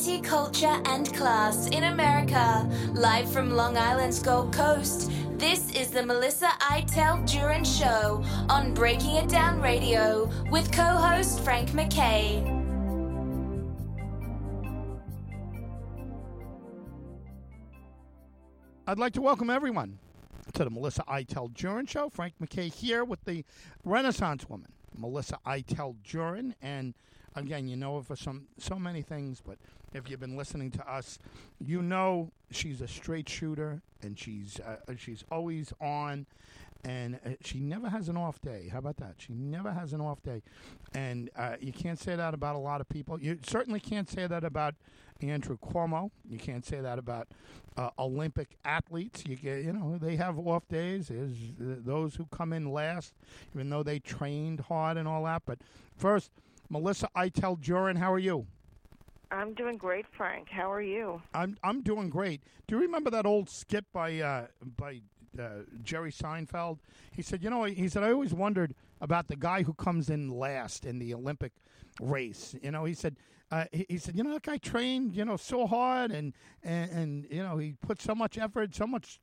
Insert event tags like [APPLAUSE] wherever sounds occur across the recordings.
Culture, and class in America. Live from Long Island's Gold Coast, this is the Melissa Iteld Jurin Show on Breaking It Down Radio with co host Frank MacKay. I'd like to welcome everyone to the Melissa Iteld Jurin Show. Frank MacKay here with the Renaissance woman, Melissa Iteld Jurin. And again, you know her for some so many things, but if you've been listening to us, you know she's a straight shooter and she's uh, she's always on and uh, she never has an off day. How about that? She never has an off day, and uh, you can't say that about a lot of people. You certainly can't say that about Andrew Cuomo. You can't say that about uh, Olympic athletes. You get, you know, they have off days. There's uh, those who come in last, even though they trained hard and all that. But first, Melissa Iteld Jurin, how are you? I'm doing great, Frank. How are you? I'm I'm doing great. Do you remember that old skit by uh, by uh, Jerry Seinfeld? He said, you know, he said I always wondered about the guy who comes in last in the Olympic race. You know, he said. Uh, he, he said, "You know, that guy trained, you know, so hard, and, and and you know, he put so much effort, so much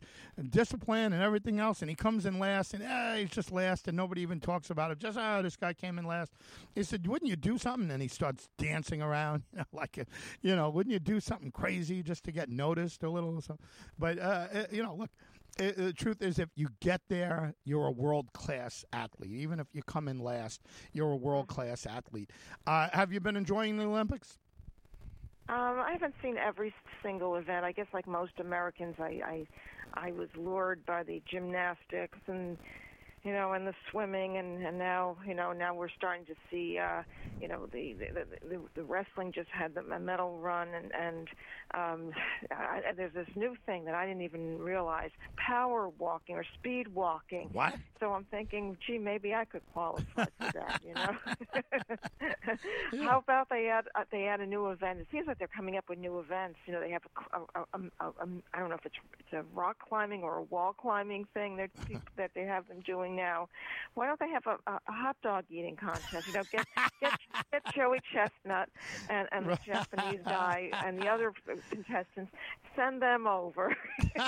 discipline, and everything else, and he comes in last, and ah, he's just last, and nobody even talks about it. Just ah, this guy came in last. He said, "Wouldn't you do something?" And he starts dancing around, [LAUGHS] you know, like, a, you know, wouldn't you do something crazy just to get noticed a little? Or something? But uh, uh, you know, look, uh, the truth is, if you get there, you're a world class athlete. Even if you come in last, you're a world class athlete. Uh, have you been enjoying the Olympics? Um, I haven't seen every single event. I guess, like most Americans, I I, I was lured by the gymnastics and you know, and the swimming, and and now you know now we're starting to see, uh, you know, the the, the the wrestling just had the medal run, and and um, I, there's this new thing that I didn't even realize: power walking or speed walking. What? So I'm thinking, gee, maybe I could qualify for that. You know. [LAUGHS] How about they add uh, they add a new event? It seems like they're coming up with new events. You know, they have a, a, a, a, a I don't know if it's it's a rock climbing or a wall climbing thing that [LAUGHS] that they have them doing now. Why don't they have a, a, a hot dog eating contest? You know, get get get [LAUGHS] Joey Chestnut and and the Japanese guy and the other contestants. Send them over. [LAUGHS]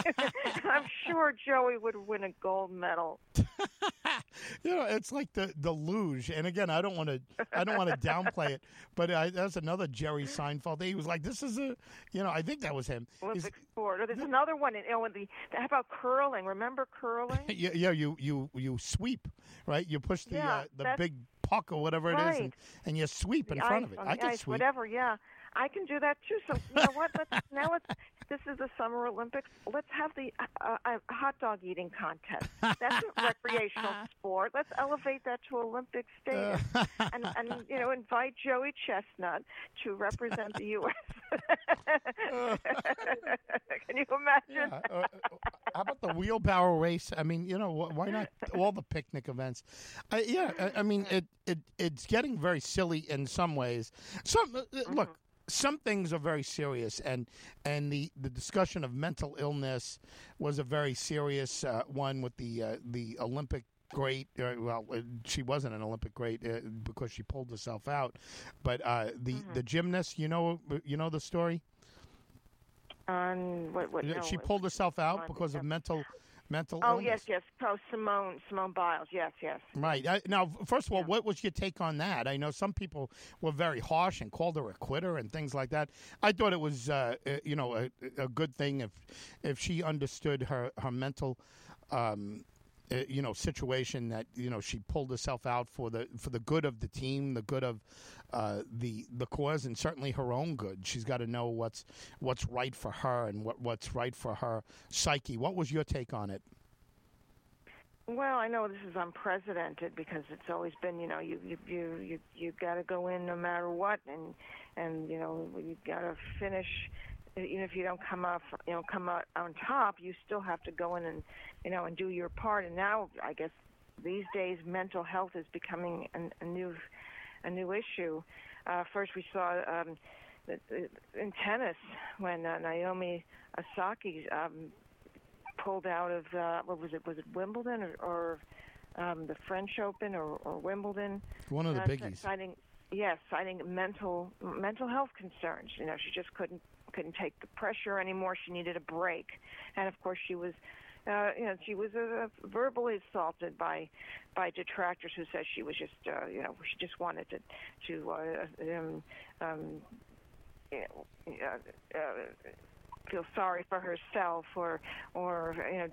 I'm sure Joey would win a gold medal. [LAUGHS] you know, it's like the the luge, and again, I don't want to I don't want to downplay it, but I, that's another Jerry Seinfeld. He was like, "This is a," you know, I think that was him. Olympic sport. Or there's another one. In, oh, you know, in the how about curling? Remember curling? yeah, yeah. You you you sweep, right? You push the Yeah, uh, the big puck or whatever it is, and, Right. and you sweep in front of it. I can ice, sweep. whatever. Yeah, I can do that too. So you know what? Let's, [LAUGHS] now let's. This is the Summer Olympics. Let's have the uh, uh, hot dog eating contest. That's a [LAUGHS] recreational sport. Let's elevate that to Olympic status, [LAUGHS] and and you know invite Joey Chestnut to represent the U.S. can you imagine? Yeah, uh, uh, how about the wheelbarrow race? I mean, you know, why not all the picnic events? I, yeah, I, I mean, it, it it's getting very silly in some ways. Some uh, uh, look, some things are very serious, and and the, the discussion of mental illness was a very serious uh, one with the uh, the Olympic. Great. Uh, well, uh, she wasn't an Olympic great uh, because she pulled herself out. But uh, the the gymnast, you know, you know the story. On what? What? No, she pulled herself out because of mental [LAUGHS] mental Oh illness. yes, yes. Oh, Simone, Simone Biles. Yes, yes. Right. I, now, first of all, what was your take on that? I know some people were very harsh and called her a quitter and things like that. I thought it was, uh, uh, you know, a, a good thing if if she understood her her mental. Um, uh, you know, situation that you know she pulled herself out for the for the good of the team, the good of uh, the the cause, and certainly her own good. She's got to know what's what's right for her and what what's right for her psyche. What was your take on it? Well, I know this is unprecedented because it's always been, you know, you you you you, you got to go in no matter what, and and you know you got to finish. Even if you don't come off, you know, come out on top, you still have to go in and, you know, and do your part. And now, I guess these days, mental health is becoming an, a new, a new issue. Uh, first, we saw um, in tennis when uh, Naomi Osaka um, pulled out of uh, what was it? Was it Wimbledon or, or um, the French Open or, or Wimbledon? One of the Uh, biggies. Citing, yes, I think mental mental health concerns. You know, she just couldn't couldn't take the pressure anymore. She needed a break, and of course, she was. Uh, you know, she was uh, verbally assaulted by by detractors who said she was just, uh, you know, she just wanted to to uh, um, um, you know, uh, uh, feel sorry for herself or or you know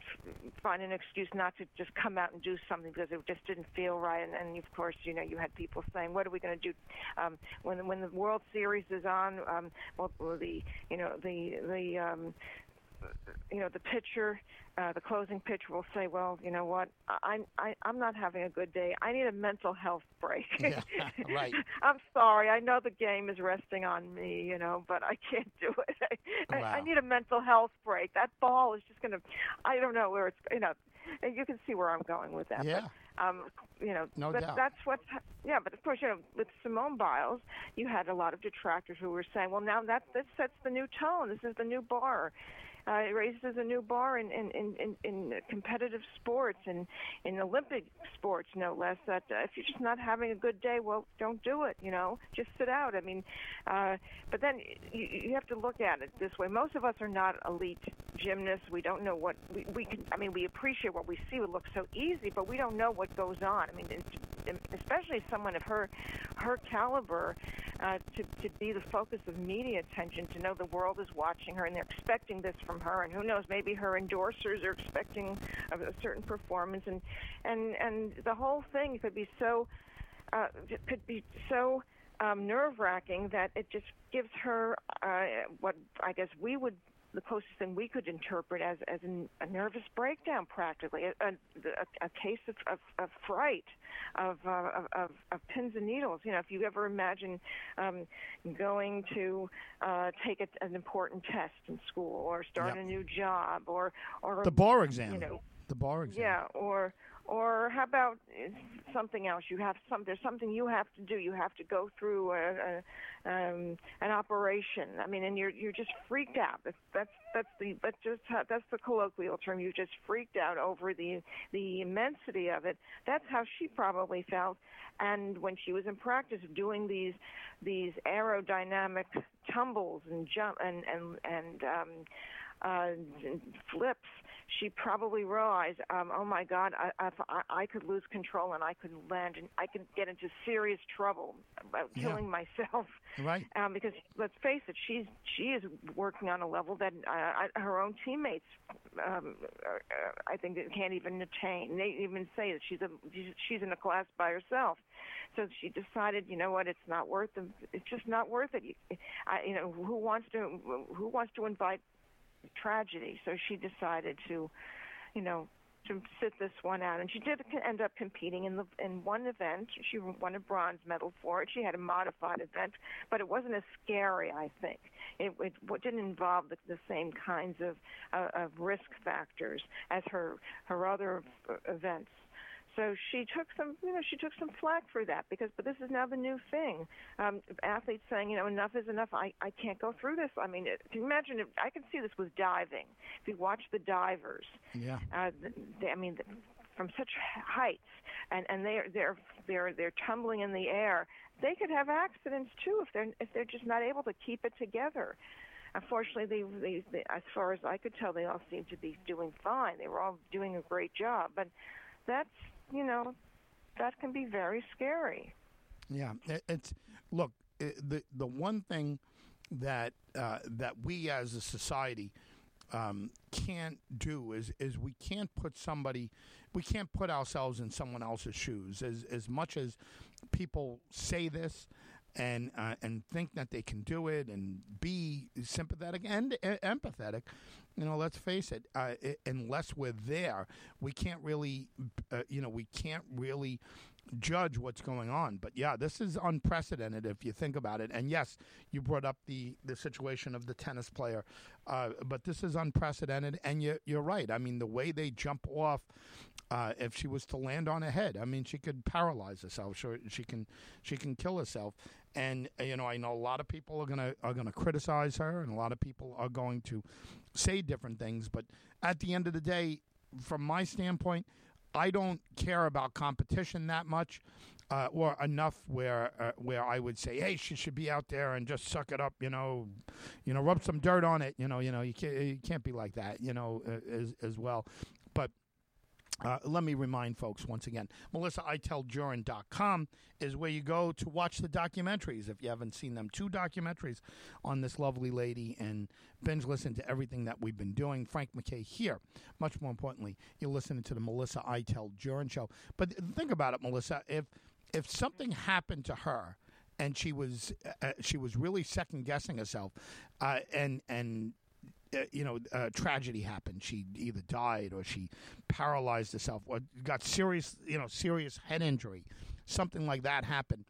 find an excuse not to just come out and do something because it just didn't feel right. And, and of course you know you had people saying what are we going to do? Um when when the world series is on um well the you know the the um you know the pitcher uh, the closing pitcher will say, "Well, you know what? I'm I I'm not having a good day. I need a mental health break. Yeah, [LAUGHS] right. I'm sorry. I know the game is resting on me, you know, but I can't do it. [LAUGHS] I, Wow. I need a mental health break. That ball is just gonna. I don't know where it's. You know, and you can see where I'm going with that. Yeah. But, um, you know, No but doubt. that's what's. Yeah, but of course, you know, with Simone Biles, you had a lot of detractors who were saying, "Well, now that this sets the new tone. This is the new bar." Uh, it raises a new bar in in in, in, competitive sports and in Olympic sports, no less. That uh, if you're just not having a good day, well, don't do it. You know, just sit out. I mean, uh, but then you, you have to look at it this way. Most of us are not elite gymnasts. We don't know what we we can. I mean, we appreciate what we see. It looks so easy, but we don't know what goes on. I mean, it's, especially someone of her her caliber uh, to to be the focus of media attention, to know the world is watching her and they're expecting this from her, and who knows, maybe her endorsers are expecting a, a certain performance, and and and the whole thing could be so uh, could be so um, nerve wracking that it just gives her uh, what I guess we would the closest thing we could interpret as as an, a nervous breakdown, practically a, a, a, a case of, of, of fright, of, uh, of, of of pins and needles. You know, if you ever imagine um, going to uh, take a, an important test in school, or start Yep. a new job, or or The bar exam. you know, the bar exam. yeah, or or how about uh, something else? You have some. There's something you have to do. You have to go through a, a, um, an operation. I mean, and you're you're just freaked out. That's that's that's the that's just how, that's the colloquial term. You just freaked out over the the immensity of it. That's how she probably felt. And when she was in practice doing these these aerodynamic tumbles and jump and and and um, uh, flips, she probably realized, um, oh my God, I, if I, I could lose control and I could land and I could get into serious trouble about Yeah. killing myself. Right. Um, because let's face it, she's she is working on a level that uh, her own teammates, um, uh, I think, can't even attain. They even say that she's a she's in a class by herself. So she decided, you know what, it's not worth it. It's just not worth it. I, you know, who wants to who wants to invite tragedy? So she decided to, you know, to sit this one out, and she did end up competing in the in one event. She won a bronze medal for it. She had a modified event, but it wasn't as scary. I think it, it w- didn't involve the, the same kinds of uh, of risk factors as her her other uh, events. So she took some, you know, she took some flack for that because, but this is now the new thing. Um, athletes saying, you know, enough is enough. I, I can't go through this. I mean, it, can you imagine? If, I can see this with diving. If you watch the divers, Yeah. uh, they, I mean, from such heights, and and they're they're they're they're tumbling in the air. They could have accidents too if they're if they're just not able to keep it together. Unfortunately, they, they, they as far as I could tell, they all seemed to be doing fine. They were all doing a great job, but that's you know that can be very scary. Yeah, it, it's look the the one thing that uh, that we as a society um, can't do is is we can't put somebody we can't put ourselves in someone else's shoes as as much as people say this and uh, and think that they can do it and be sympathetic and uh, empathetic. You know let's face it uh, i unless we're there we can't really uh, you know we can't really judge what's going on. But yeah this is unprecedented if you think about it. And yes you brought up the the situation of the tennis player uh, but this is unprecedented. And you, you're right. I mean the way they jump off uh, if she was to land on her head, I mean, she could paralyze herself. She can, she can kill herself. And uh, you know, I know a lot of people are gonna are gonna criticize her, and a lot of people are going to say different things. But at the end of the day, from my standpoint, I don't care about competition that much. Uh, or enough where uh, where I would say, hey, she should be out there and just suck it up, you know, you know, rub some dirt on it, you know, you know, you can't you can't be like that, you know, as as well. But uh, let me remind folks once again melissaiteldjurin.com is where you go to watch the documentaries if you haven't seen them. Two documentaries on this lovely lady and binge listen to everything that we've been doing. Frank mackay here. Much more importantly you're listening to the melissa iteld jurin show. But think about it melissa. If if something happened to her and she was uh, she was really second guessing herself uh, and and uh, you know, uh, tragedy happened. She either died or she paralyzed herself or got serious, you know, serious head injury. Something like that happened.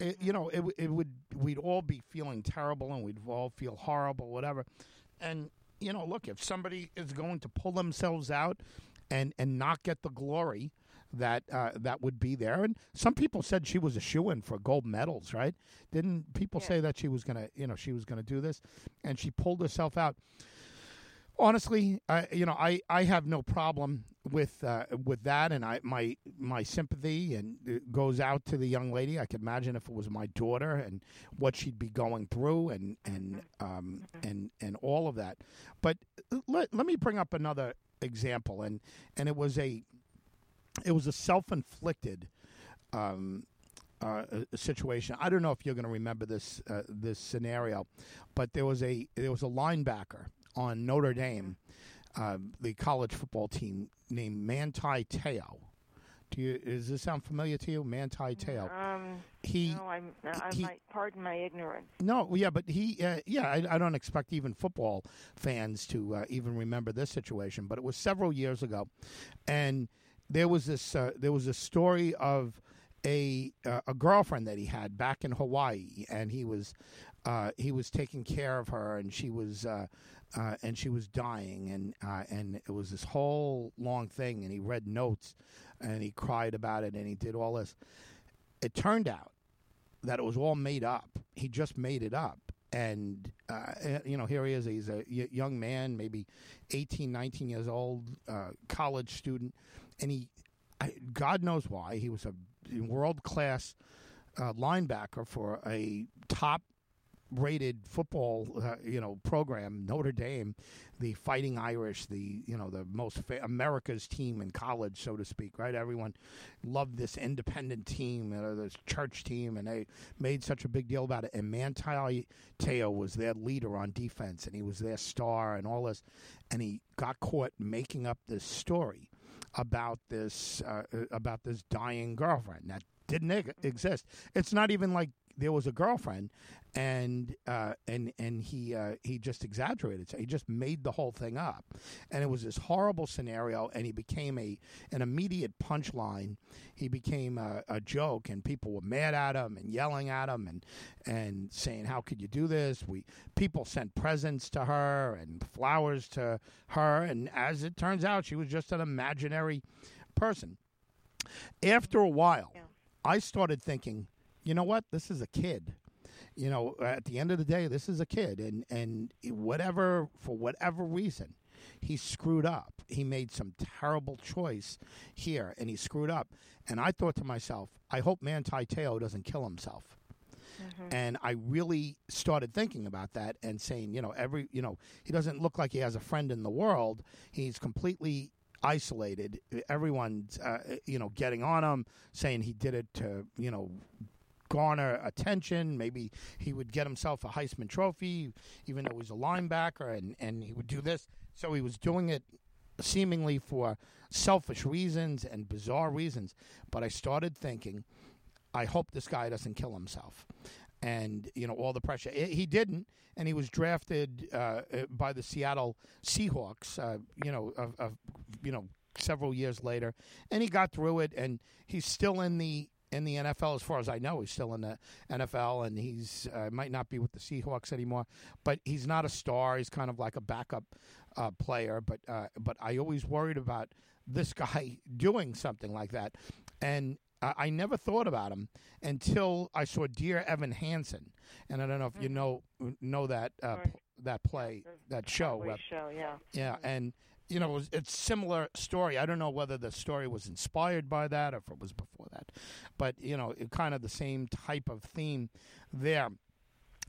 It, you know, it, it would we'd all be feeling terrible and we'd all feel horrible, whatever. And you know, look, if somebody is going to pull themselves out and and not get the glory that uh, that would be there, and some people said she was a shoe in for gold medals, right? Didn't people Yeah. say that she was gonna, you know, she was gonna do this, and she pulled herself out honestly, I you know I, I have no problem with uh, with that, and I my my sympathy and goes out to the young lady. I could imagine if it was my daughter and what she'd be going through, and and um, and and all of that. But let let me bring up another example, and and it was a it was a self inflicted. Um, uh, situation. I don't know if you're going to remember this uh, this scenario, but there was a there was a linebacker on Notre Dame, uh, the college football team named Manti Teo. Do you does this sound familiar to you, Manti Teo? Um, He no, I'm. I he- might pardon my ignorance. no, yeah, but he, uh, yeah, I, I don't expect even football fans to uh, even remember this situation. But it was several years ago, and there was this, uh, there was a story of a uh, a girlfriend that he had back in Hawaii, and he was, uh, he was taking care of her, and she was, uh, and she was dying, and uh, and it was this whole long thing, and he read notes, and he cried about it, and he did all this. It turned out that it was all made up. He just made it up. And, uh, eh, you know, here he is. He's a young man, maybe 18, 19 years old, uh, college student. And he, I, God knows why, he was a world class uh, linebacker for a top rated football uh, you know program Notre Dame the fighting Irish the you know the most fa- America's team in college so to speak right? Everyone loved this independent team uh, this church team and they made such a big deal about it. And Manti Teo was their leader on defense and he was their star and all this. And he got caught making up this story about this uh, uh, about this dying girlfriend. That didn't exist. It's not even like there was a girlfriend and uh, and and he uh, he just exaggerated. So he just made the whole thing up, and it was this horrible scenario. And he became a an immediate punchline. He became a, a joke, and people were mad at him and yelling at him and and saying, "How could you do this?" We people sent presents to her and flowers to her, and as it turns out, she was just an imaginary person. After a while, Yeah. I started thinking, you know what? This is a kid. You know at the end of the day this is a kid and and whatever for whatever reason he screwed up. He made some terrible choice here and he screwed up. And i thought to myself i hope manti teo doesn't kill himself. And i really started thinking about that and saying you know every you know he doesn't look like he has a friend in the world. He's completely isolated. Everyone's uh, you know getting on him saying he did it to you know garner attention. Maybe he would get himself a Heisman Trophy, even though he's a linebacker, and, and he would do this. So he was doing it seemingly for selfish reasons and bizarre reasons. But I started thinking, I hope this guy doesn't kill himself. And, you know, all the pressure. He didn't, and he was drafted uh, uh, by the Seattle Seahawks, uh, you know, of, you know, several years later. And he got through it, and he's still in the in the NFL, as far as I know, he's still in the NFL, and he's uh, might not be with the Seahawks anymore. But he's not a star. He's kind of like a backup uh, player. But uh, but I always worried about this [LAUGHS] guy doing something like that, and I never thought about him until I saw Dear Evan Hansen, and I don't know if you know know that uh, Right. that play that show. Show, yeah. yeah, and you know, it's similar story. I don't know whether the story was inspired by that or if it was before that, but you know, it kind of the same type of theme there.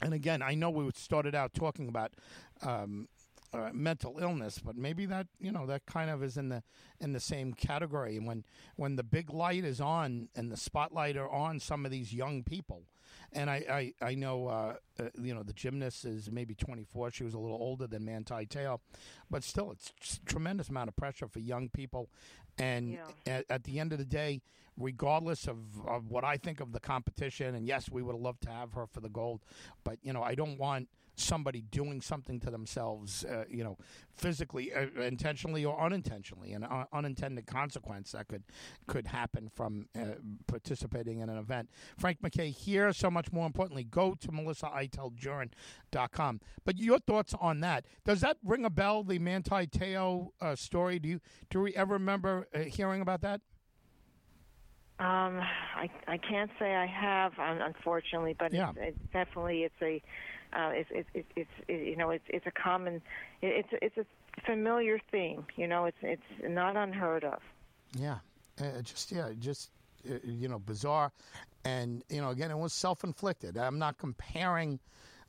And again, I know we started out talking about um, uh, mental illness, but maybe that you know that kind of is in the in the same category. And when when the big light is on and the spotlight are on some of these young people, and I I, I know uh, uh, you know the gymnast is maybe 24. She was a little older than Manti Te'o, but still, it's tremendous amount of pressure for young people. And Yeah. at, at the end of the day, regardless of, of what I think of the competition, and yes, we would have loved to have her for the gold, but you know, I don't want somebody doing something to themselves, uh, you know, physically, uh, intentionally or unintentionally, an uh, unintended consequence that could could happen from uh, participating in an event. Frank MacKay here. So much more importantly, go to melissaiteldjurin.com. But your thoughts on that? Does that ring a bell? The Manti Te'o uh, story? Do you do we ever remember uh, hearing about that? Um, I I can't say I have, unfortunately, but Yeah. it's, it's definitely it's a uh, it's it's it, you know it's it's a common it, it's it's a familiar theme. You know, it's it's not unheard of. Yeah, uh, just yeah, just uh, you know, bizarre, and you know, again, it was self-inflicted. I'm not comparing.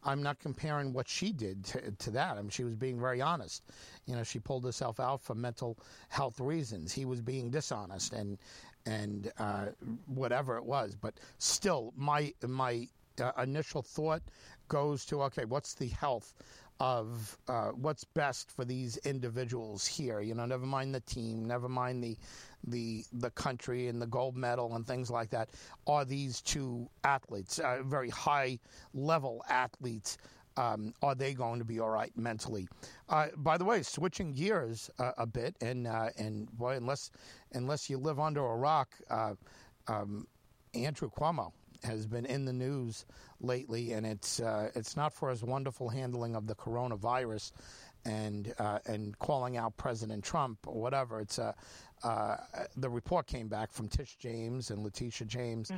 I'm not comparing what she did to, to that. I mean, she was being very honest. You know, she pulled herself out for mental health reasons. He was being dishonest and and uh, whatever it was. But still, my my uh, initial thought goes to okay, what's the health of uh, what's best for these individuals here? You know, never mind the team, never mind the the the country and the gold medal and things like that. Are these two athletes, uh, very high level athletes? Um, are they going to be all right mentally? Uh, by the way, switching gears a bit, and uh, and boy, unless unless you live under a rock, uh, um, Andrew Cuomo has been in the news lately, and it's uh, it's not for his wonderful handling of the coronavirus and uh, and calling out President Trump or whatever. It's uh, uh, the report came back from Tish James and Letitia James.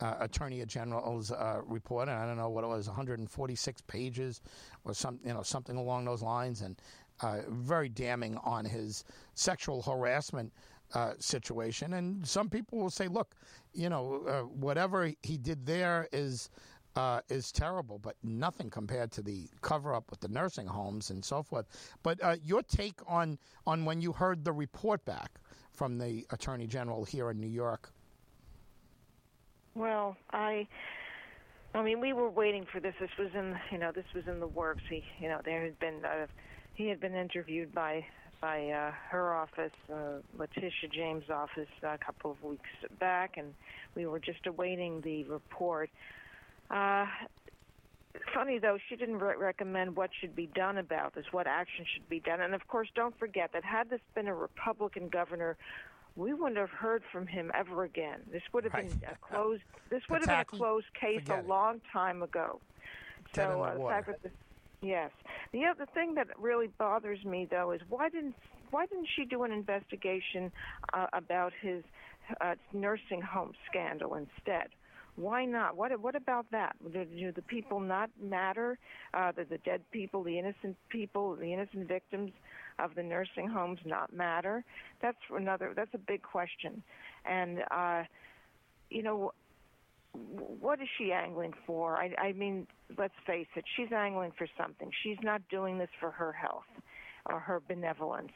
Uh, Attorney General's uh, report, and I don't know what it was, 146 pages, or some, you know, something along those lines, and uh, very damning on his sexual harassment uh, situation. And some people will say, look, you know, uh, whatever he did there is uh, is terrible, but nothing compared to the cover up with the nursing homes and so forth. But uh, your take on on when you heard the report back from the Attorney General here in New York? Well, I, I mean, we were waiting for this. This was in, you know, this was in the works. He, you know, there had been, uh, he had been interviewed by by uh, her office, uh, Letitia James' office, a couple of weeks back, and we were just awaiting the report. Uh, funny though, she didn't re- recommend what should be done about this, what action should be done, and of course, don't forget that had this been a Republican governor we wouldn't have heard from him ever again. This would have been a closed. This would have been a closed case a long time ago. So uh, the fact that this, yes, the other thing that really bothers me though is why didn't why didn't she do an investigation uh, about his uh, nursing home scandal instead? Why not? What what about that? Do, do the people not matter? Uh, the, the dead people, the innocent people, the innocent victims of the nursing homes not matter? That's another. That's a big question, and uh, you know, what is she angling for? I, I mean, let's face it. She's angling for something. She's not doing this for her health or her benevolence.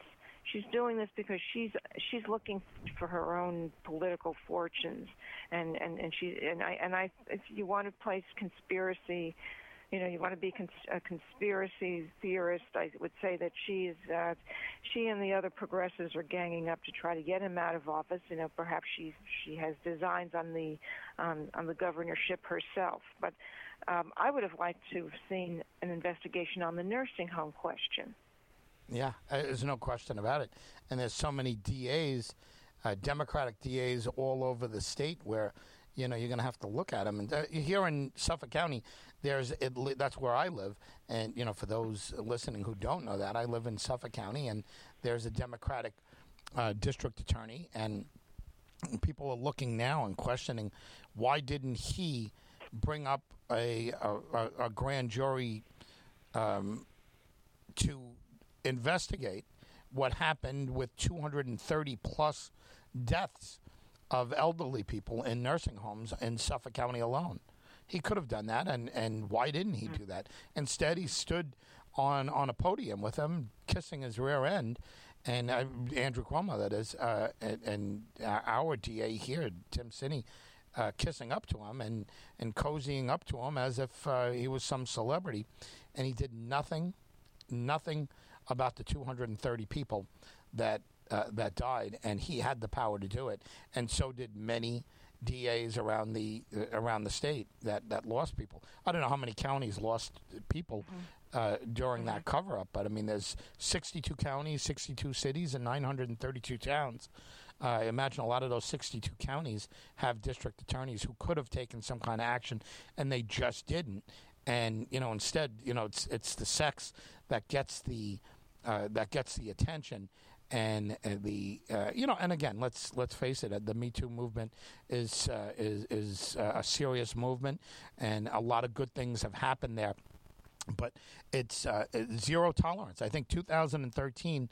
She's doing this because she's she's looking for her own political fortunes, and and and she and I and I. If you want to place conspiracy, you know, you want to be cons- a conspiracy theorist, I would say that she's uh, she and the other progressives are ganging up to try to get him out of office. You know, perhaps she she has designs on the um, on the governorship herself, but um, I would have liked to have seen an investigation on the nursing home question. Yeah, uh, there's no question about it. And there's so many DAs, uh, Democratic DAs all over the state where, you know, you're going to have to look at them. And uh, here in Suffolk County, there's that's where I live. And you know, for those listening who don't know that, I live in Suffolk County, and there's a Democratic uh, district attorney, and people are looking now and questioning why didn't he bring up a a, a, a grand jury um, to investigate what happened with 230 plus deaths of elderly people in nursing homes in Suffolk County alone. He could have done that, and, and why didn't he do that? Instead, he stood on, on a podium with him, kissing his rear end, and uh, Andrew Cuomo, that is, uh, and, and our DA here, Tim Sini, uh, kissing up to him and, and cozying up to him as if uh, he was some celebrity. And he did nothing, nothing about the 230 people that uh, that died, and he had the power to do it, and so did many DAs around the uh, around the state that, that lost people. I don't know how many counties lost people uh, during that cover up, but I mean, there's 62 counties, 62 cities, and 932 towns. I imagine a lot of those 62 counties have district attorneys who could have taken some kind of action, and they just didn't. And you know, instead, you know, it's it's the sex that gets the uh, that gets the attention, and uh, the uh, you know, and again, let's let's face it, uh, the Me Too movement is uh, is is uh, a serious movement, and a lot of good things have happened there. But it's uh, zero tolerance. I think 2013,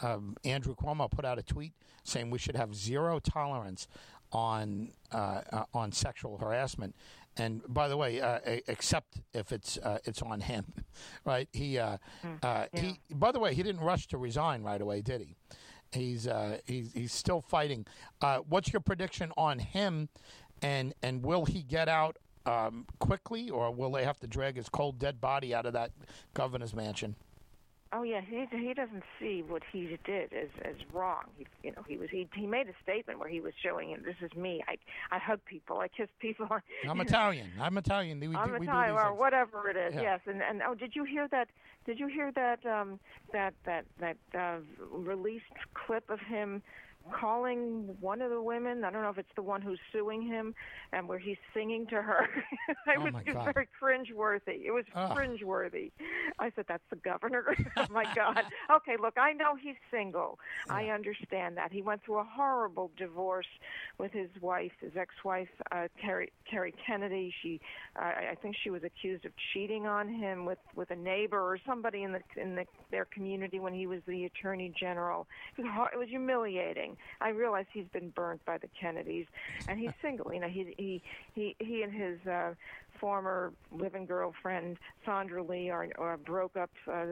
um, Andrew Cuomo put out a tweet saying we should have zero tolerance on on sexual harassment. And by the way, uh, except if it's uh, it's on him, [LAUGHS] right? He uh, Mm, uh, he. By the way, he didn't rush to resign right away, did he? He's uh, he's he's still fighting. Uh, what's your prediction on him? And and will he get out um, quickly, or will they have to drag his cold dead body out of that governor's mansion? Oh yeah, he he doesn't see what he did as as wrong. He you know he was he he made a statement where he was showing him this is me. I I hug people. I kiss people. [LAUGHS] I'm Italian. I'm Italian. We, I'm do, we Italian or things. whatever it is. Yeah. Yes, and and oh, did you hear that? Did you hear that um that that that uh, released clip of him? Calling one of the women. I don't know if it's the one who's suing him and where he's singing to her. [LAUGHS] It Oh, was just God. very cringe-worthy. It was Ugh. cringe-worthy. I said that's the governor. [LAUGHS] Oh my [LAUGHS] god. Okay look i know he's single. I understand that. He went through a horrible divorce with his wife his ex-wife uh kerry kerry kennedy. She uh, I I think she was accused of cheating on him with with a neighbor or somebody in the in the, their community when he was the attorney general. It was, it was humiliating. I realize he's been burnt by the Kennedys, and he's single. You know, he he he he and his uh, former living girlfriend Sandra Lee are, are broke up uh,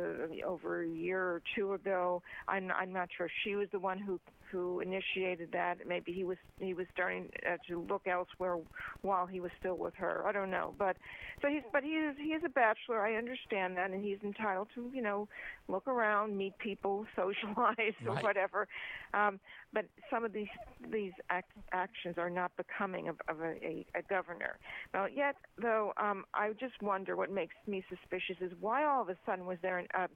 over a year or two ago. I'm I'm not sure if she was the one who who initiated that. Maybe he was he was starting uh, to look elsewhere while he was still with her. I don't know, but so he's but he is he is a bachelor. I understand that, and he's entitled to you know look around, meet people, [LAUGHS] socialize, or Right. whatever. Um, but some of these these ac- actions are not becoming of, of a, a, a governor. Now, yet though, um, I just wonder what makes me suspicious is why all of a sudden was there an, uh,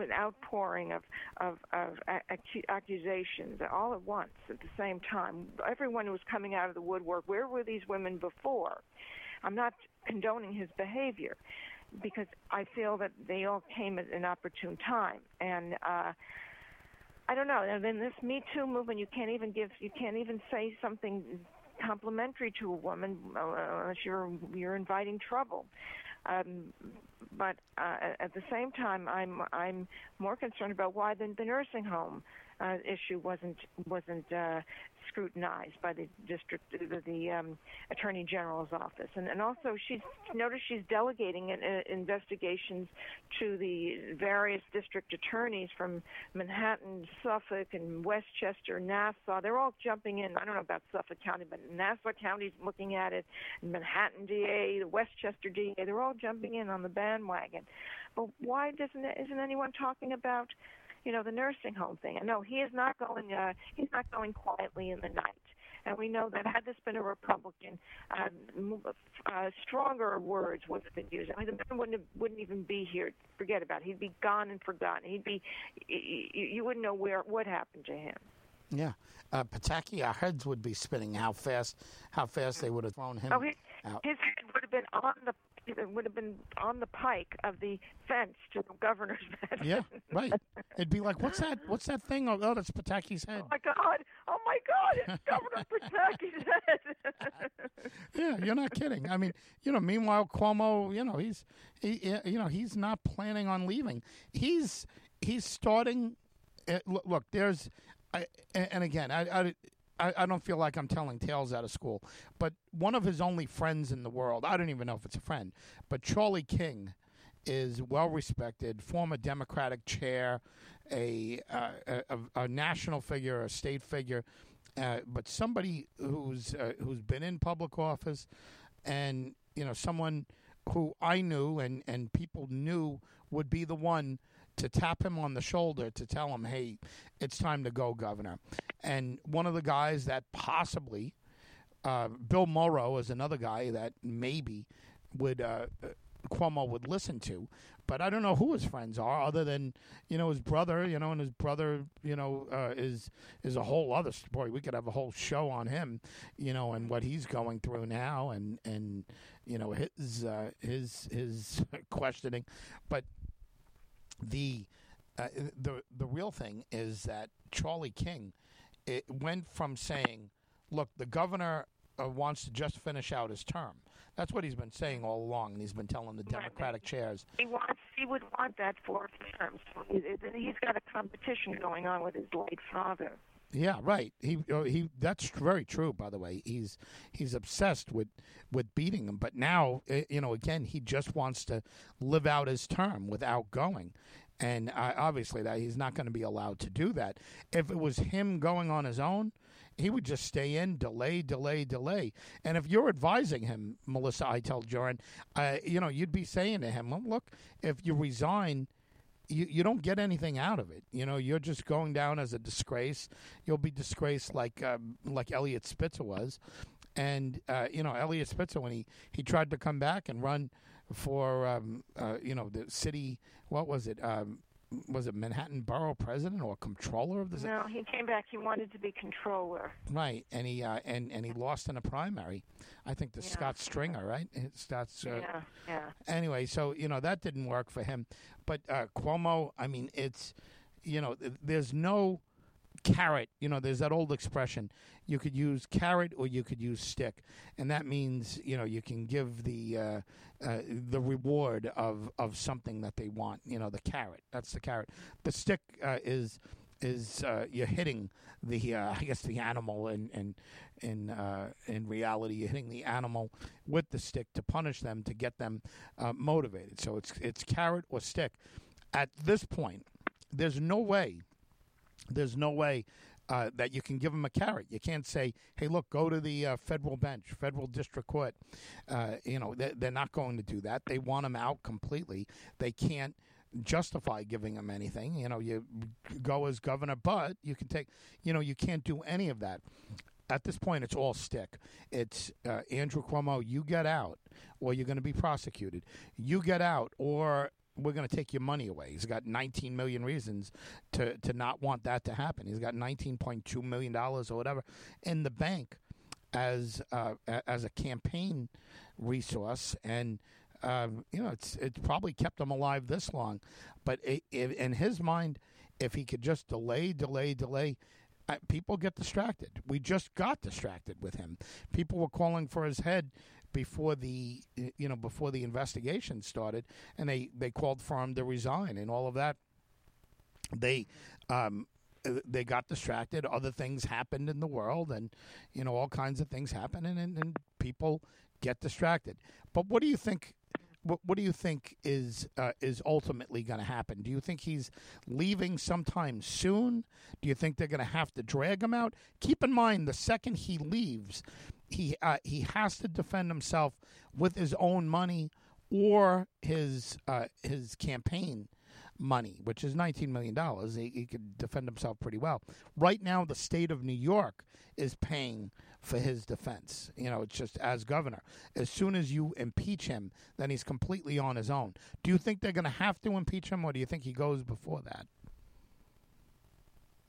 an outpouring of of, of a- accusations all at once at the same time. Everyone was coming out of the woodwork. Where were these women before? I'm not condoning his behavior because I feel that they all came at an opportune time and. uh I don't know. And then this Me Too movement, you can't even give, you can't even say something complimentary to a woman uh, unless you're you're inviting trouble. Um, but uh, at the same time, I'm I'm more concerned about why the, the nursing home uh, issue wasn't wasn't uh, scrutinized by the district the, the um, attorney general's office, and and also she's notice she's delegating in, uh, investigations to the various district attorneys from Manhattan, Suffolk, and Westchester, Nassau. They're all jumping in. I don't know about Suffolk County, but Nassau County's looking at it. Manhattan DA, the Westchester DA, they're all jumping in on the bandwagon. But why doesn't isn't anyone talking about, you know, the nursing home thing? No, he is not going. Uh, he's not going quietly in the night. And we know that had this been a Republican, uh, uh, stronger words would have been used. I mean, the man wouldn't have, wouldn't even be here. Forget about it. He'd be gone and forgotten. He'd be. You, you wouldn't know where what happened to him. Yeah, uh, Pataki, our heads would be spinning. How fast? How fast they would have thrown him Oh, his, out? his head would have been on the it would have been on the pike of the fence to the governor's [LAUGHS] mansion. Yeah, right. It'd be like, what's that? What's that thing? Oh, oh that's Pataki's head. Oh my God! Oh my God! It's Governor Pataki's [LAUGHS] head. [LAUGHS] Yeah, you're not kidding. I mean, you know. Meanwhile, Cuomo, you know, he's he, you know, he's not planning on leaving. He's he's starting it, look, look, there's, I, and and again, I, I, I I don't feel like I'm telling tales out of school, but one of his only friends in the world, I don't even know if it's a friend, but Charlie King is well respected, former Democratic chair, a, uh, a, a national figure, a state figure, uh, but somebody who's uh, who's been in public office, and you know someone who I knew and and people knew would be the one to tap him on the shoulder to tell him, "Hey, it's time to go, Governor." And one of the guys that possibly, uh, Bill Morrow, is another guy that maybe would uh, Cuomo would listen to. But I don't know who his friends are, other than you know his brother. You know, and his brother, you know, uh, is is a whole other story. We could have a whole show on him, you know, and what he's going through now, and and you know his uh, his his [LAUGHS] questioning. But the uh, the the real thing is that Charlie King it went from saying, "Look, the governor uh, wants to just finish out his term." That's what he's been saying all along, and he's been telling the Democratic chairs. He wants. He would want that fourth term. So he- he's got a competition going on with his late father. Yeah, right. He he. That's very true. By the way, he's he's obsessed with with beating him. But now, uh, you know, again, he just wants to live out his term without going, and obviously that he's not going to be allowed to do that. If it was him going on his own, he would just stay in, delay, delay, delay. And if you're advising him, Melissa, Iteld Jurin, uh, you know, you'd be saying to him, well, "Look, if you resign." You, you don't get anything out of it. You know, you're just going down as a disgrace. You'll be disgraced like um, like Eliot Spitzer was, and uh, you know Eliot Spitzer when he he tried to come back and run for um, uh, you know the city. What was it? Um, was it Manhattan Borough President or Controller of the city? No, he came back. He wanted to be controller. Right, and he uh, and and he lost in a primary. I think the Yeah. Scott Stringer, right? Scott's uh, yeah, yeah. anyway, so you know that didn't work for him. But uh, Cuomo, I mean, it's you know, there's no carrot. You know, there's that old expression: you could use carrot or you could use stick, and that means you know you can give the uh, uh, the reward of of something that they want. You know, the carrot. That's the carrot. The stick uh, is is uh, you're hitting the uh, I guess the animal in in in uh, in reality you're hitting the animal with the stick to punish them to get them uh, motivated. So it's it's carrot or stick. At this point, there's no way. There's no way. Uh, that you can give them a carrot. You can't say, "Hey, look, go to the uh, federal bench, federal district court." Uh, you know, they're, they're not going to do that. They want them out completely. They can't justify giving him anything. You know, you go as governor, but you can take. You know, you can't do any of that. At this point, it's all stick. It's uh, Andrew Cuomo. You get out, or you're going to be prosecuted. You get out, or we're going to take your money away. He's got 19 million reasons to to not want that to happen. He's got 19.2 million dollars or whatever in the bank as uh, as a campaign resource, and um, you know it's it's probably kept him alive this long. But i i in his mind, if he could just delay, delay, delay. uh, People get distracted. We just got distracted with him. People were calling for his head before the you know before the investigation started, and they they called for him to resign and all of that. They um, they got distracted. Other things happened in the world, and you know all kinds of things happen, and, and, and people get distracted. But what do you think? What, what do you think is uh, is ultimately going to happen? Do you think he's leaving sometime soon? Do you think they're going to have to drag him out? Keep in mind, the second he leaves, he uh, he has to defend himself with his own money or his uh, his campaign money, which is nineteen million dollars. He, he could defend himself pretty well. Right now, the state of New York is paying for his defense. You know, it's just as governor. As soon as you impeach him, then he's completely on his own. Do you think they're going to have to impeach him, or do you think he goes before that?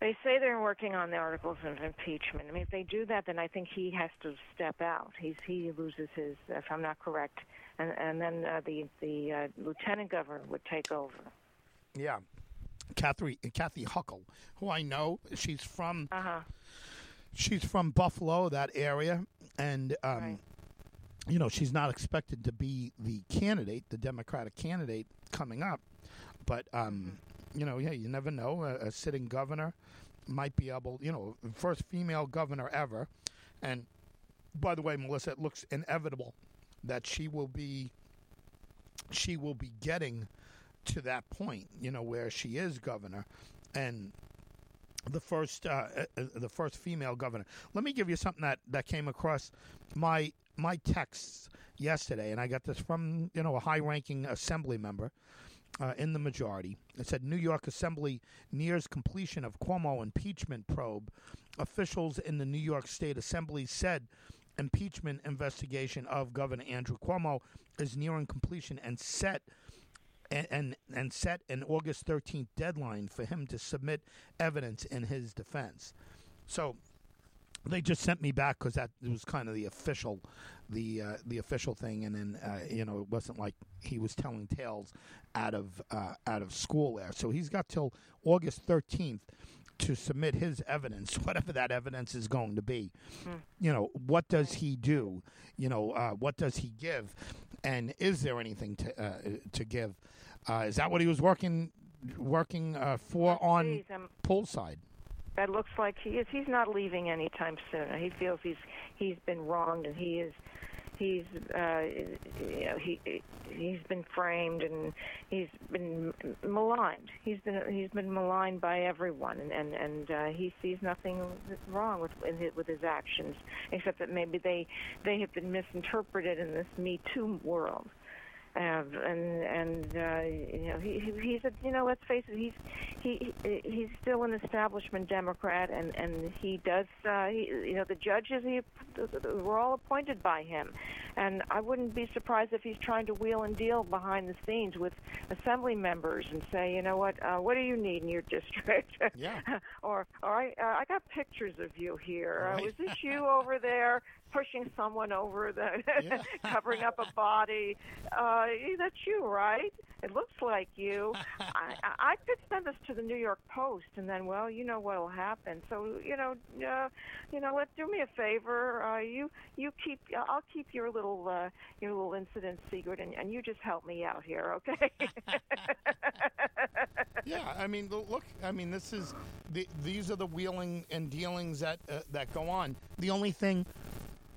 They say they're working on the articles of impeachment. I mean, if they do that, then I think he has to step out. He's he loses his, if I'm not correct, and and then uh, the the uh, lieutenant governor would take over. Yeah. Kathy Kathy Hochul, who I know, she's from Uh huh. she's from Buffalo, that area, and um, Right. you know she's not expected to be the candidate, the Democratic candidate coming up, but um, you know, yeah, you never know. A, a sitting governor might be able, you know, first female governor ever. And by the way, Melissa, it looks inevitable that she will be she will be getting to that point, you know, where she is governor and the first uh, uh, the first female governor. Let me give you something that, that came across my my texts yesterday, and I got this from you know a high ranking assembly member uh, in the majority. It said New York Assembly nears completion of Cuomo impeachment probe. Officials in the New York State Assembly said impeachment investigation of Governor Andrew Cuomo is nearing completion and set and, and, and set an August 13th deadline for him to submit evidence in his defense. So they just sent me back because that was kind of the official, the uh, the official thing, and then uh, you know it wasn't like he was telling tales out of uh, out of school there. So he's got till August thirteenth to submit his evidence, [LAUGHS] whatever that evidence is going to be. Mm. You know, what does he do? You know, uh, what does he give? And is there anything to uh, to give? Uh, is that what he was working working for on poolside? That looks like he is. He's not leaving anytime soon. He feels he's he's been wronged, and he is he's uh, you know he he's been framed and he's been maligned. He's been he's been maligned by everyone, and and, and uh, he sees nothing wrong with his, with his actions, except that maybe they they have been misinterpreted in this Me Too world. Uh, and and uh, you know he he's a you know let's face it he's he he's still an establishment Democrat and and he does uh, he, you know the judges he were all appointed by him. And I wouldn't be surprised if he's trying to wheel and deal behind the scenes with assembly members and say you know what uh, what do you need in your [LAUGHS] district? Yeah. [LAUGHS] Or or I uh, I got pictures of you here. Right. uh, was this [LAUGHS] you over there pushing someone over the yeah. [LAUGHS] covering up a body. Uh, that's you, right? It looks like you. [LAUGHS] I, I could send this to the New York Post, and then, well, you know what'll happen. So, you know, uh, you know, let do me a favor. Uh, you you keep. I'll keep your little uh, your little incident secret, and, and you just help me out here, okay? [LAUGHS] yeah, I mean, look. I mean, this is the, these are the wheeling and dealings that uh, that go on. The only thing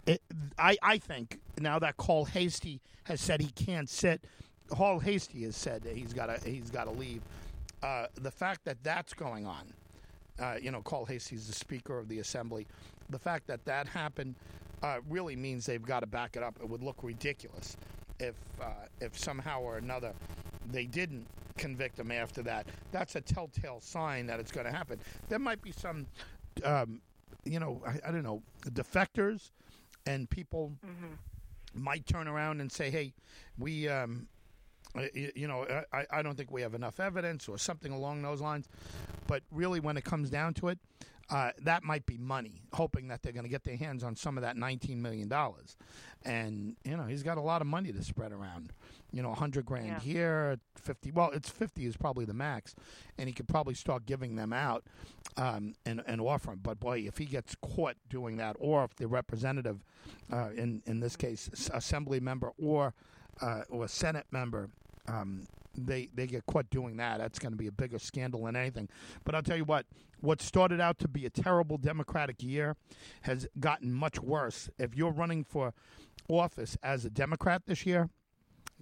it, I, I think now that Carl Heastie has said he can't sit, Carl Heastie has said that he's got to he's got to leave. Uh, the fact that that's going on, uh, you know, Carl Heastie's the Speaker of the Assembly. The fact that that happened uh, really means they've got to back it up. It would look ridiculous if uh, if somehow or another they didn't convict him after that. That's a telltale sign that it's going to happen. There might be some, um, you know, I, I don't know, defectors and people mm-hmm. might turn around and say, "Hey, we." Um, uh, you know, I, I don't think we have enough evidence or something along those lines. But really, when it comes down to it, uh, that might be money, hoping that they're going to get their hands on some of that $19 million. And, you know, he's got a lot of money to spread around. You know, 100 grand yeah. here, 50. Well, it's 50 is probably the max. And he could probably start giving them out um, and, and offering. But, boy, if he gets caught doing that, or if the representative, uh, in, in this case, assembly member or, uh, or Senate member, um, they they get caught doing that, that's going to be a bigger scandal than anything. But I'll tell you what, what started out to be a terrible Democratic year has gotten much worse. If you're running for office as a Democrat this year,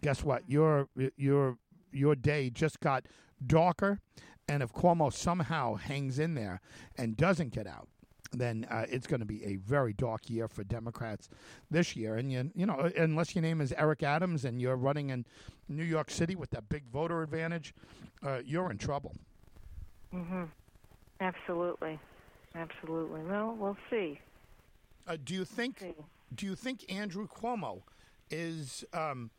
guess what? Mm-hmm. Your your your day just got darker. And if Cuomo somehow hangs in there and doesn't get out, then uh, it's going to be a very dark year for Democrats this year. And you, you know, unless your name is Eric Adams and you're running in New York City with that big voter advantage, uh, you're in trouble. Mhm. Absolutely. Absolutely. Well, we'll see. Uh, do you think? Do you think Andrew Cuomo is um,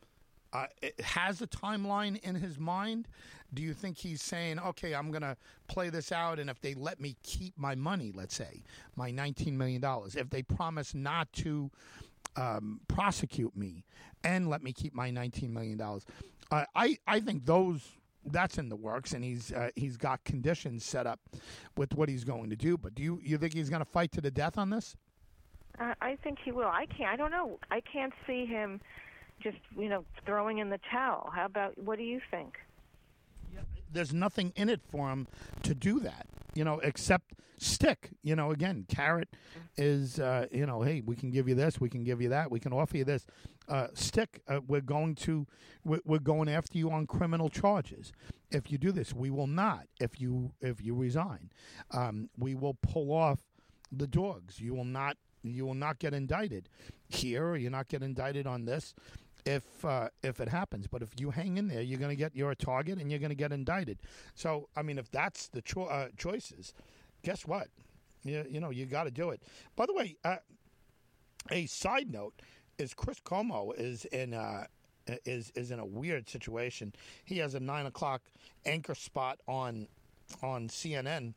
uh, has a timeline in his mind? Do you think he's saying, okay, I'm going to play this out, and if they let me keep my money, let's say, my $19 million, if they promise not to um, prosecute me and let me keep my $19 million, uh, I, I think those that's in the works, and he's uh, he's got conditions set up with what he's going to do. But do you you think he's going to fight to the death on this? Uh, I think he will. I can't. I don't know. I can't see him just you know throwing in the towel. How about what do you think? there's nothing in it for him to do that. You know, except stick. You know, again, carrot is uh, you know, hey, we can give you this, we can give you that, we can offer you this. Uh, stick, uh, we're going to we're, going after you on criminal charges. If you do this, we will not. If you if you resign, um, we will pull off the dogs. You will not you will not get indicted here. You're not get indicted on this if uh, if it happens. But if you hang in there, you're going to get you're a target and you're going to get indicted. So I mean, if that's the cho- uh, choices, guess what? You, you know you got to do it. By the way, uh, a side note is Chris Cuomo is in. Uh, is is in a weird situation. He has a nine o'clock anchor spot on on CNN,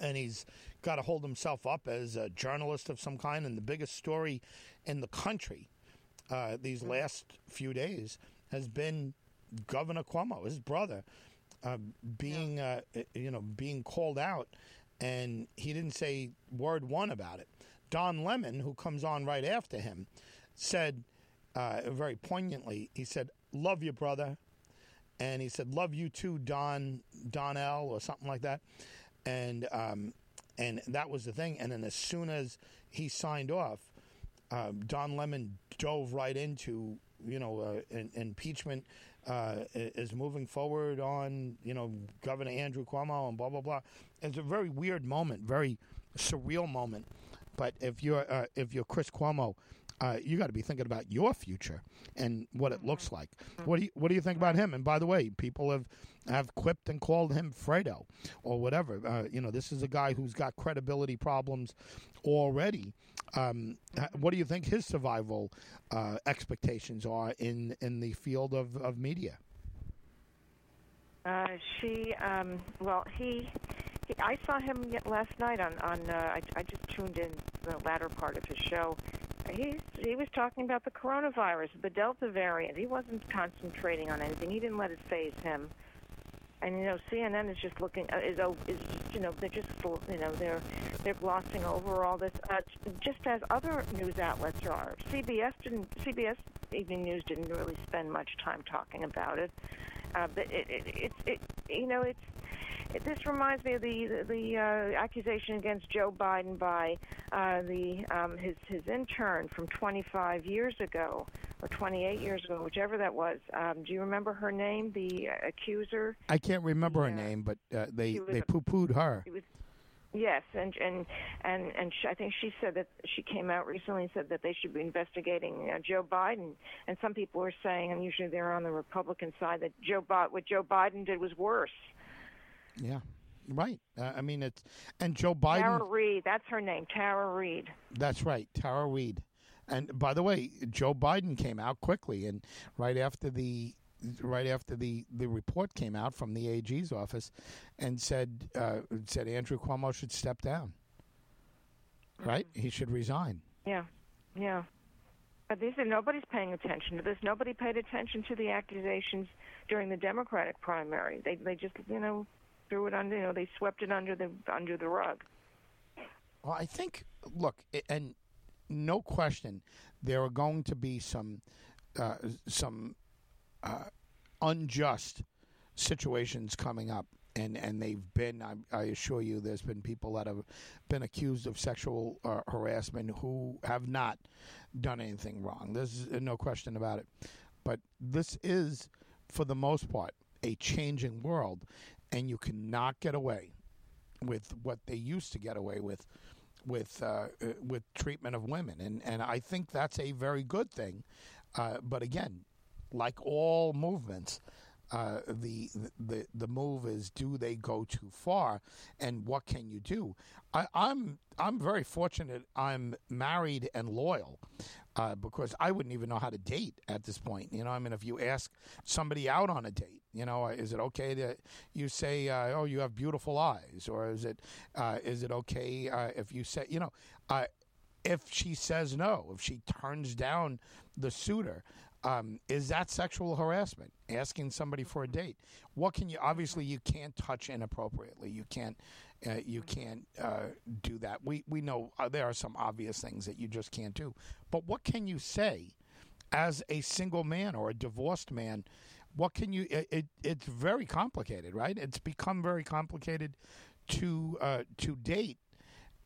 and he's got to hold himself up as a journalist of some kind. And the biggest story in the country uh, these last few days has been Governor Cuomo, his brother, uh, being uh, you know being called out, and he didn't say word one about it. Don Lemon, who comes on right after him, said uh, very poignantly, he said, "Love you, brother," and he said, "Love you too, Don Donnell," or something like that, and um, and that was the thing. And then as soon as he signed off, uh, Don Lemon dove right into you know uh, in, impeachment uh, is moving forward on you know Governor Andrew Cuomo and blah blah blah. It's a very weird moment, very surreal moment. But if you're uh, if you're Chris Cuomo, uh, you got to be thinking about your future and what it looks like. What do you What do you think about him? And by the way, people have have quipped and called him Fredo or whatever. Uh, you know, this is a guy who's got credibility problems already. Um, what do you think his survival uh, expectations are in in the field of, of media? Uh, she, um, well, he, he, I saw him last night on on. Uh, I, I just tuned in the latter part of his show. He he was talking about the coronavirus, the Delta variant. He wasn't concentrating on anything. He didn't let it faze him. And you know, CNN is just looking uh, is is you know they're just you know they're they're glossing over all this, uh, just as other news outlets are. CBS didn't CBS Evening News didn't really spend much time talking about it. Uh, but it, it, it's it, you know it's it, this reminds me of the the, uh, accusation against Joe Biden by uh, the um, his his intern from 25 years ago or 28 years ago, whichever that was. Um, do you remember her name? The uh, accuser. I can't remember her name, but uh, they they poo pooed her. Yes, and and and and she, I think she said that she came out recently and said that they should be investigating uh, Joe Biden. And some people were saying, and usually they're on the Republican side, that Joe what Joe Biden did was worse. Yeah, right. Uh, I mean, it's and Joe Biden. Tara Reade, that's her name, Tara Reade. That's right, Tara Reade. And by the way, Joe Biden came out quickly, and right after the right after the, the report came out from the AG's office, and said uh, said Andrew Cuomo should step down. Right, he should resign. Yeah, yeah. But these are nobody's paying attention to this. Nobody paid attention to the accusations during the Democratic primary. They they just you know threw it under you know they swept it under the under the rug. Well, I think look, and no question, there are going to be some uh, some uh, unjust situations coming up. And, and they've been, I, I, assure you, there's been people that have been accused of sexual uh, harassment who have not done anything wrong. There's no question about it. But this is, for the most part, a changing world, and you cannot get away with what they used to get away with with uh, uh with treatment of women, and and I think that's a very good thing. Uh, but again, like all movements, uh, the, the the move is do they go too far, and what can you do? I, I'm I'm very fortunate. I'm married and loyal. Uh, because I wouldn't even know how to date at this point. You know, I mean, if you ask somebody out on a date, you know, is it okay that you say, uh, "Oh, you have beautiful eyes," or is it uh, is it okay uh, if you say, you know, uh, if she says no, if she turns down the suitor, um, is that sexual harassment? Asking somebody for a date. What can you? Obviously, you can't touch inappropriately. You can't. Uh, you can't uh, do that. We we know uh, there are some obvious things that you just can't do. But what can you say as a single man or a divorced man what can you? It, it, it's very complicated, right? It's become very complicated to uh, to date.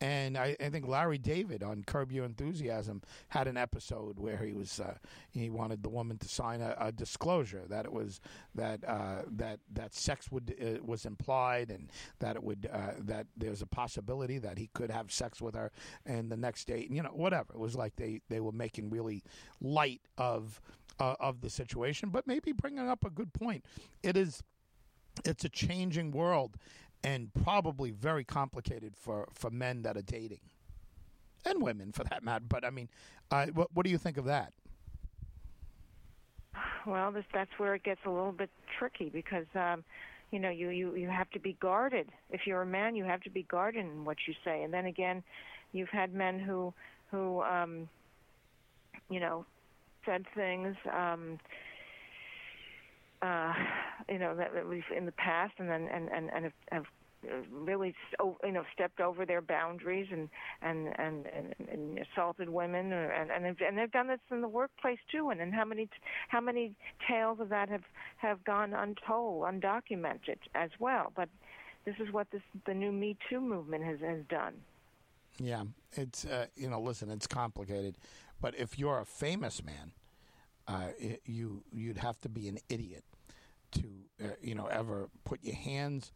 And I, I, think Larry David on Curb Your Enthusiasm had an episode where he was uh, he wanted the woman to sign a, a disclosure that it was that uh, that that sex would uh, was implied and that it would uh, that there's a possibility that he could have sex with her and the next day and you know whatever. It was like they they were making really light of uh, of the situation but maybe bringing up a good point. It is it's a changing world and probably very complicated for, for men that are dating and women for that matter. But I mean, uh, what, what do you think of that? Well, this, that's where it gets a little bit tricky because, um, you know, you, you, you have to be guarded. If you're a man, you have to be guarded in what you say. And then again, you've had men who, who, um, you know, said things. Um, uh, you know that, in the past, and then and and and have, have really you know stepped over their boundaries and and and and, and assaulted women or, and and and they've done this in the workplace too and and how many how many tales of that have have gone untold undocumented as well. But this is what this the new me too movement has has done. Yeah it's uh, you know listen it's complicated but if you're a famous man uh, it, you you'd have to be an idiot to uh, you know ever put your hands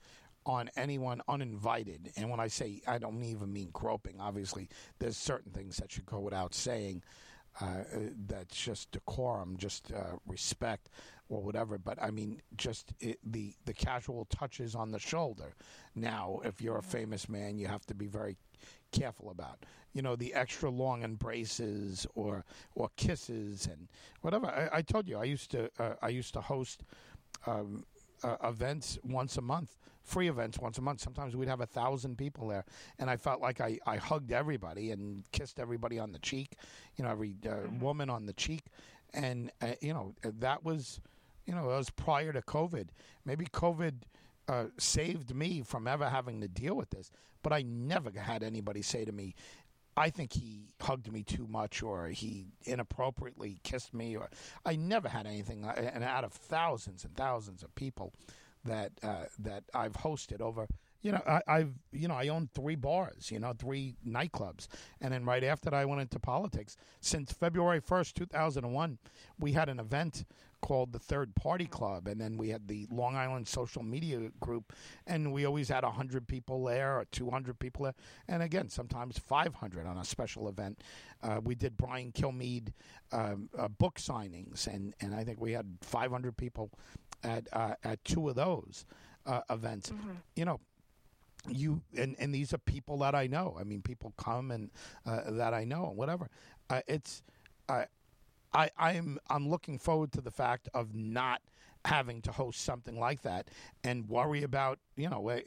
on anyone uninvited. And when I say I don't even mean groping, obviously there's certain things that should go without saying. Uh, that's just decorum, just uh, respect, or whatever. But I mean, just it, the the casual touches on the shoulder. Now, if you're a famous man, you have to be very careful about. You know, the extra long embraces or or kisses and whatever. I, I told you I used to uh, I used to host um, uh, events once a month, free events once a month. Sometimes we'd have a thousand people there, and I felt like I, I hugged everybody and kissed everybody on the cheek, you know, every uh, mm-hmm. woman on the cheek, and uh, you know that was, you know, it was prior to COVID. Maybe COVID. Uh, saved me from ever having to deal with this, but I never had anybody say to me, I think he hugged me too much or he inappropriately kissed me or I never had anything and out of thousands and thousands of people that uh, that I've hosted over you know I, have you know I own three bars you know three nightclubs. And then right after that I went into politics. Since February 1st 2001 we had an event called the Third Party Club, and then we had the Long Island Social Media Group, and we always had hundred people there or two hundred people there, and again sometimes five hundred on a special event. Uh, we did Brian Kilmeade um, uh, book signings, and and I think we had five hundred people at uh, at two of those uh, events. Mm-hmm. You know, you and and these are people that I know. I mean, people come and uh, that I know, and whatever. Uh, it's uh, I, I'm I'm looking forward to the fact of not having to host something like that and worry about you know uh,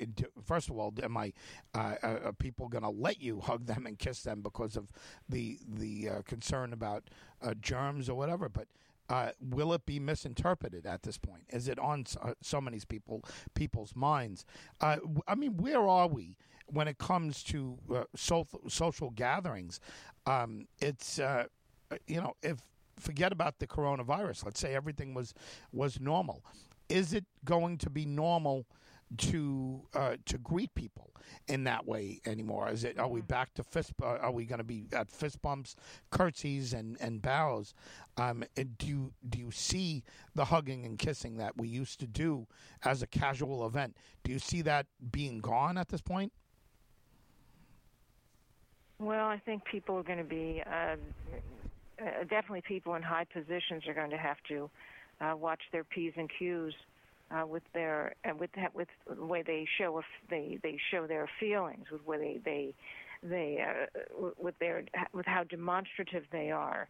first of all am I uh, uh are people going to let you hug them and kiss them because of the the uh, concern about uh, germs or whatever but uh, will it be misinterpreted at this point? Is it on so, so many people people's minds? I mean, where are we when it comes to so, social gatherings? Um, it's you know if forget about the coronavirus. Let's say everything was was normal. Is it going to be normal to uh, to greet people in that way anymore? Is it? Are we mm-hmm. back to fist? Uh, are we going to be at fist bumps, curtsies, and and bows? Um, and do you do you see the hugging and kissing that we used to do as a casual event? Do you see that being gone at this point? Well, I think people are going to be uh, uh, definitely people in high positions are going to have to uh, watch their p's and q's uh, with their uh, with that, with the way they show if they they show their feelings with where they they they uh, with their with how demonstrative they are.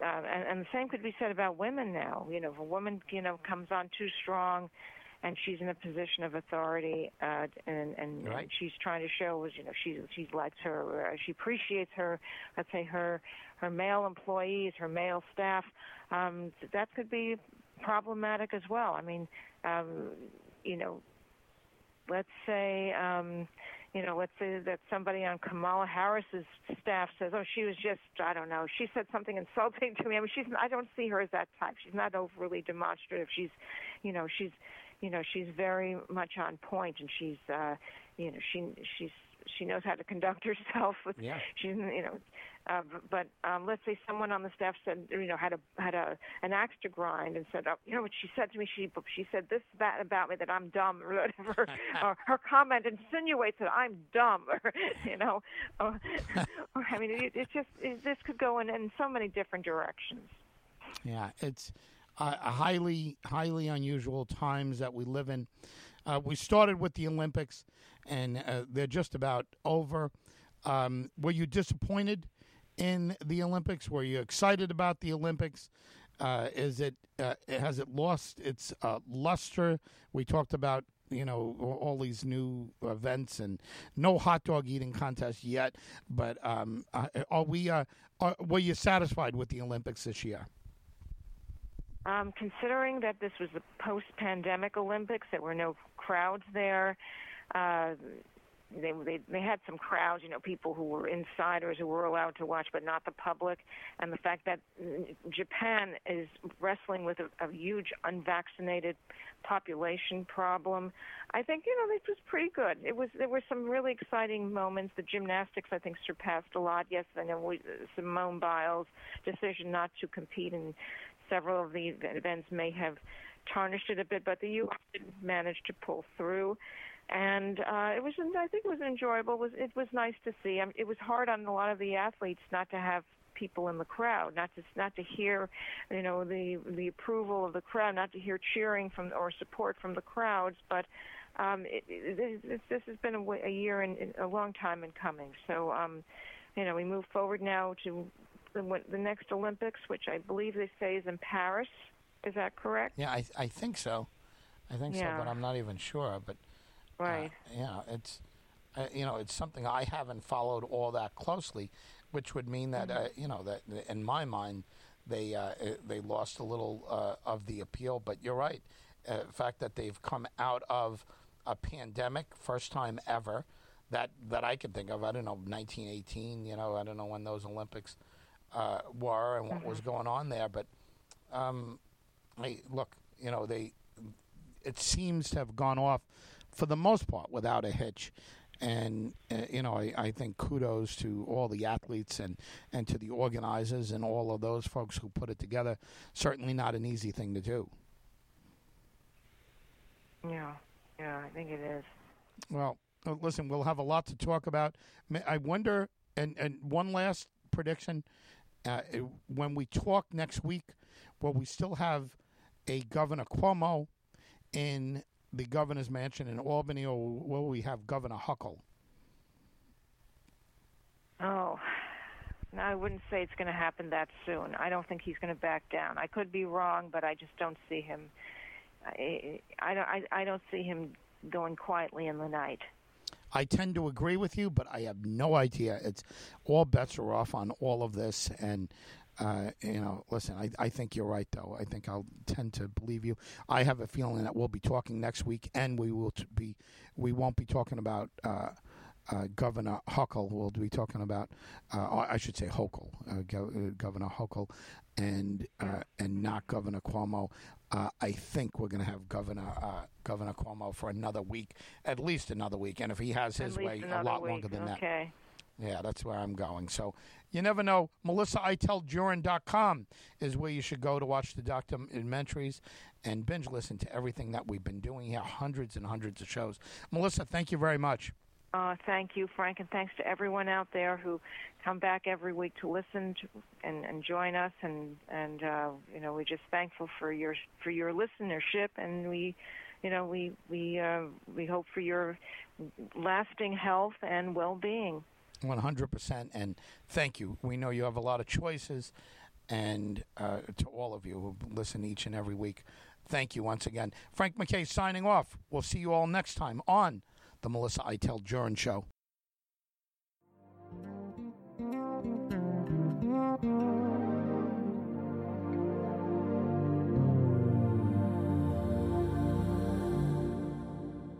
Uh, and, and the same could be said about women now. You know, if a woman you know comes on too strong, and she's in a position of authority, uh, and and, right. and she's trying to show, you know, she she likes her, uh, she appreciates her, let's say her her male employees, her male staff. Um, that could be problematic as well. I mean, um, you know, let's say um, you know, let's say that somebody on Kamala Harris's staff says, "Oh, she was just, I don't know, she said something insulting [LAUGHS] to me." I mean, she's, I don't see her as that type. She's not overly demonstrative. She's, you know, she's, you know, she's very much on point, and she's, uh, you know, she, she's she knows how to conduct [LAUGHS] herself. With, yeah. She's you know, uh, but um, let's say someone on the staff said you know had a had a an axe to grind and said oh, you know what she said to me she she said this that about me that I'm dumb or whatever [LAUGHS] or her comment insinuates that I'm dumb or [LAUGHS] you know or, or I mean it, it just it, this could go in in so many different directions. Yeah, it's uh, highly highly unusual times that we live in. Uh, we started with the Olympics, and uh, they're just about over. Um, were you disappointed in the Olympics? Were you excited about the Olympics? Uh, is it uh, has it lost its uh, luster? We talked about you know all these new events and no hot dog eating contest yet, but um, are we? Are, were you satisfied with the Olympics this year? Um, considering that this was the post-pandemic Olympics, there were no crowds there. Uh, they, they they had some crowds, you know, people who were insiders who were allowed to watch, but not the public. And the fact that Japan is wrestling with a, a huge unvaccinated population problem, I think you know this was pretty good. It was there were some really exciting moments. The gymnastics I think surpassed a lot. Yes, I know we, Simone Biles' decision not to compete in several of the events may have tarnished it a bit, but the U.S. did manage to pull through. And uh, it was, I think, it was enjoyable. It was, it was nice to see. I mean, it was hard on a lot of the athletes not to have people in the crowd, not to not to hear, you know, the the approval of the crowd, not to hear cheering from or support from the crowds. But um, it, it, it, this has been a, a year and a long time in coming. So, um, you know, we move forward now to the, the next Olympics, which I believe they say is in Paris. Is that correct? Yeah, I I think so. I think yeah. so, but I'm not even sure. But right, uh, yeah, it's uh, you know it's something I haven't followed all that closely, which would mean that mm-hmm. uh, you know that in my mind they uh, they lost a little uh, of the appeal. But you're right. the fact that they've come out of a pandemic, first time ever that that I can think of. I don't know, 1918. You know, I don't know when those Olympics uh, were and what mm-hmm. was going on there. But um, I, look, you know, they it seems to have gone off for the most part without a hitch. And uh, you know, I, I think kudos to all the athletes and, and to the organizers and all of those folks who put it together. Certainly not an easy thing to do. Yeah, yeah, I think it is. Well, uh, listen, we'll have a lot to talk about. I wonder, and, and one last prediction uh, when we talk next week, will we still have a Governor Cuomo in the governor's mansion in Albany, or will we have Governor Huckle? Oh, no, I wouldn't say it's going to happen that soon. I don't think he's going to back down. I could be wrong, but I just don't see him. I, I, I, I don't see him going quietly in the night. I tend to agree with you, but I have no idea. It's all bets are off on all of this, and uh, you know, listen, I, I think you're right, though. I think I'll tend to believe you. I have a feeling that we'll be talking next week, and we will be, we won't be talking about. Uh, uh, Governor Huckle We'll be talking about, uh, I should say Hochul, uh, Go- uh, Governor Hochul, and uh, and not Governor Cuomo. Uh, I think we're going to have Governor Governor Cuomo for another week, at least another week, and if he has his way, a lot week. longer than okay. that. Yeah, that's where I'm going. So you never know. MelissaIteldJurin.com is where you should go to watch the documentaries and binge listen to everything that we've been doing here, hundreds and hundreds of shows. Melissa, thank you very much. Uh, thank you, Frank, and thanks to everyone out there who come back every week to listen to, and, and join us. And and uh, you know, we're just thankful for your for your listenership, and we, you know, we we uh, we hope for your lasting health and well-being. One hundred percent, and thank you. We know you have a lot of choices, and uh, to all of you who listen each and every week, thank you once again. Frank MacKay signing off. We'll see you all next time on the Melissa Iteld Jurin Show.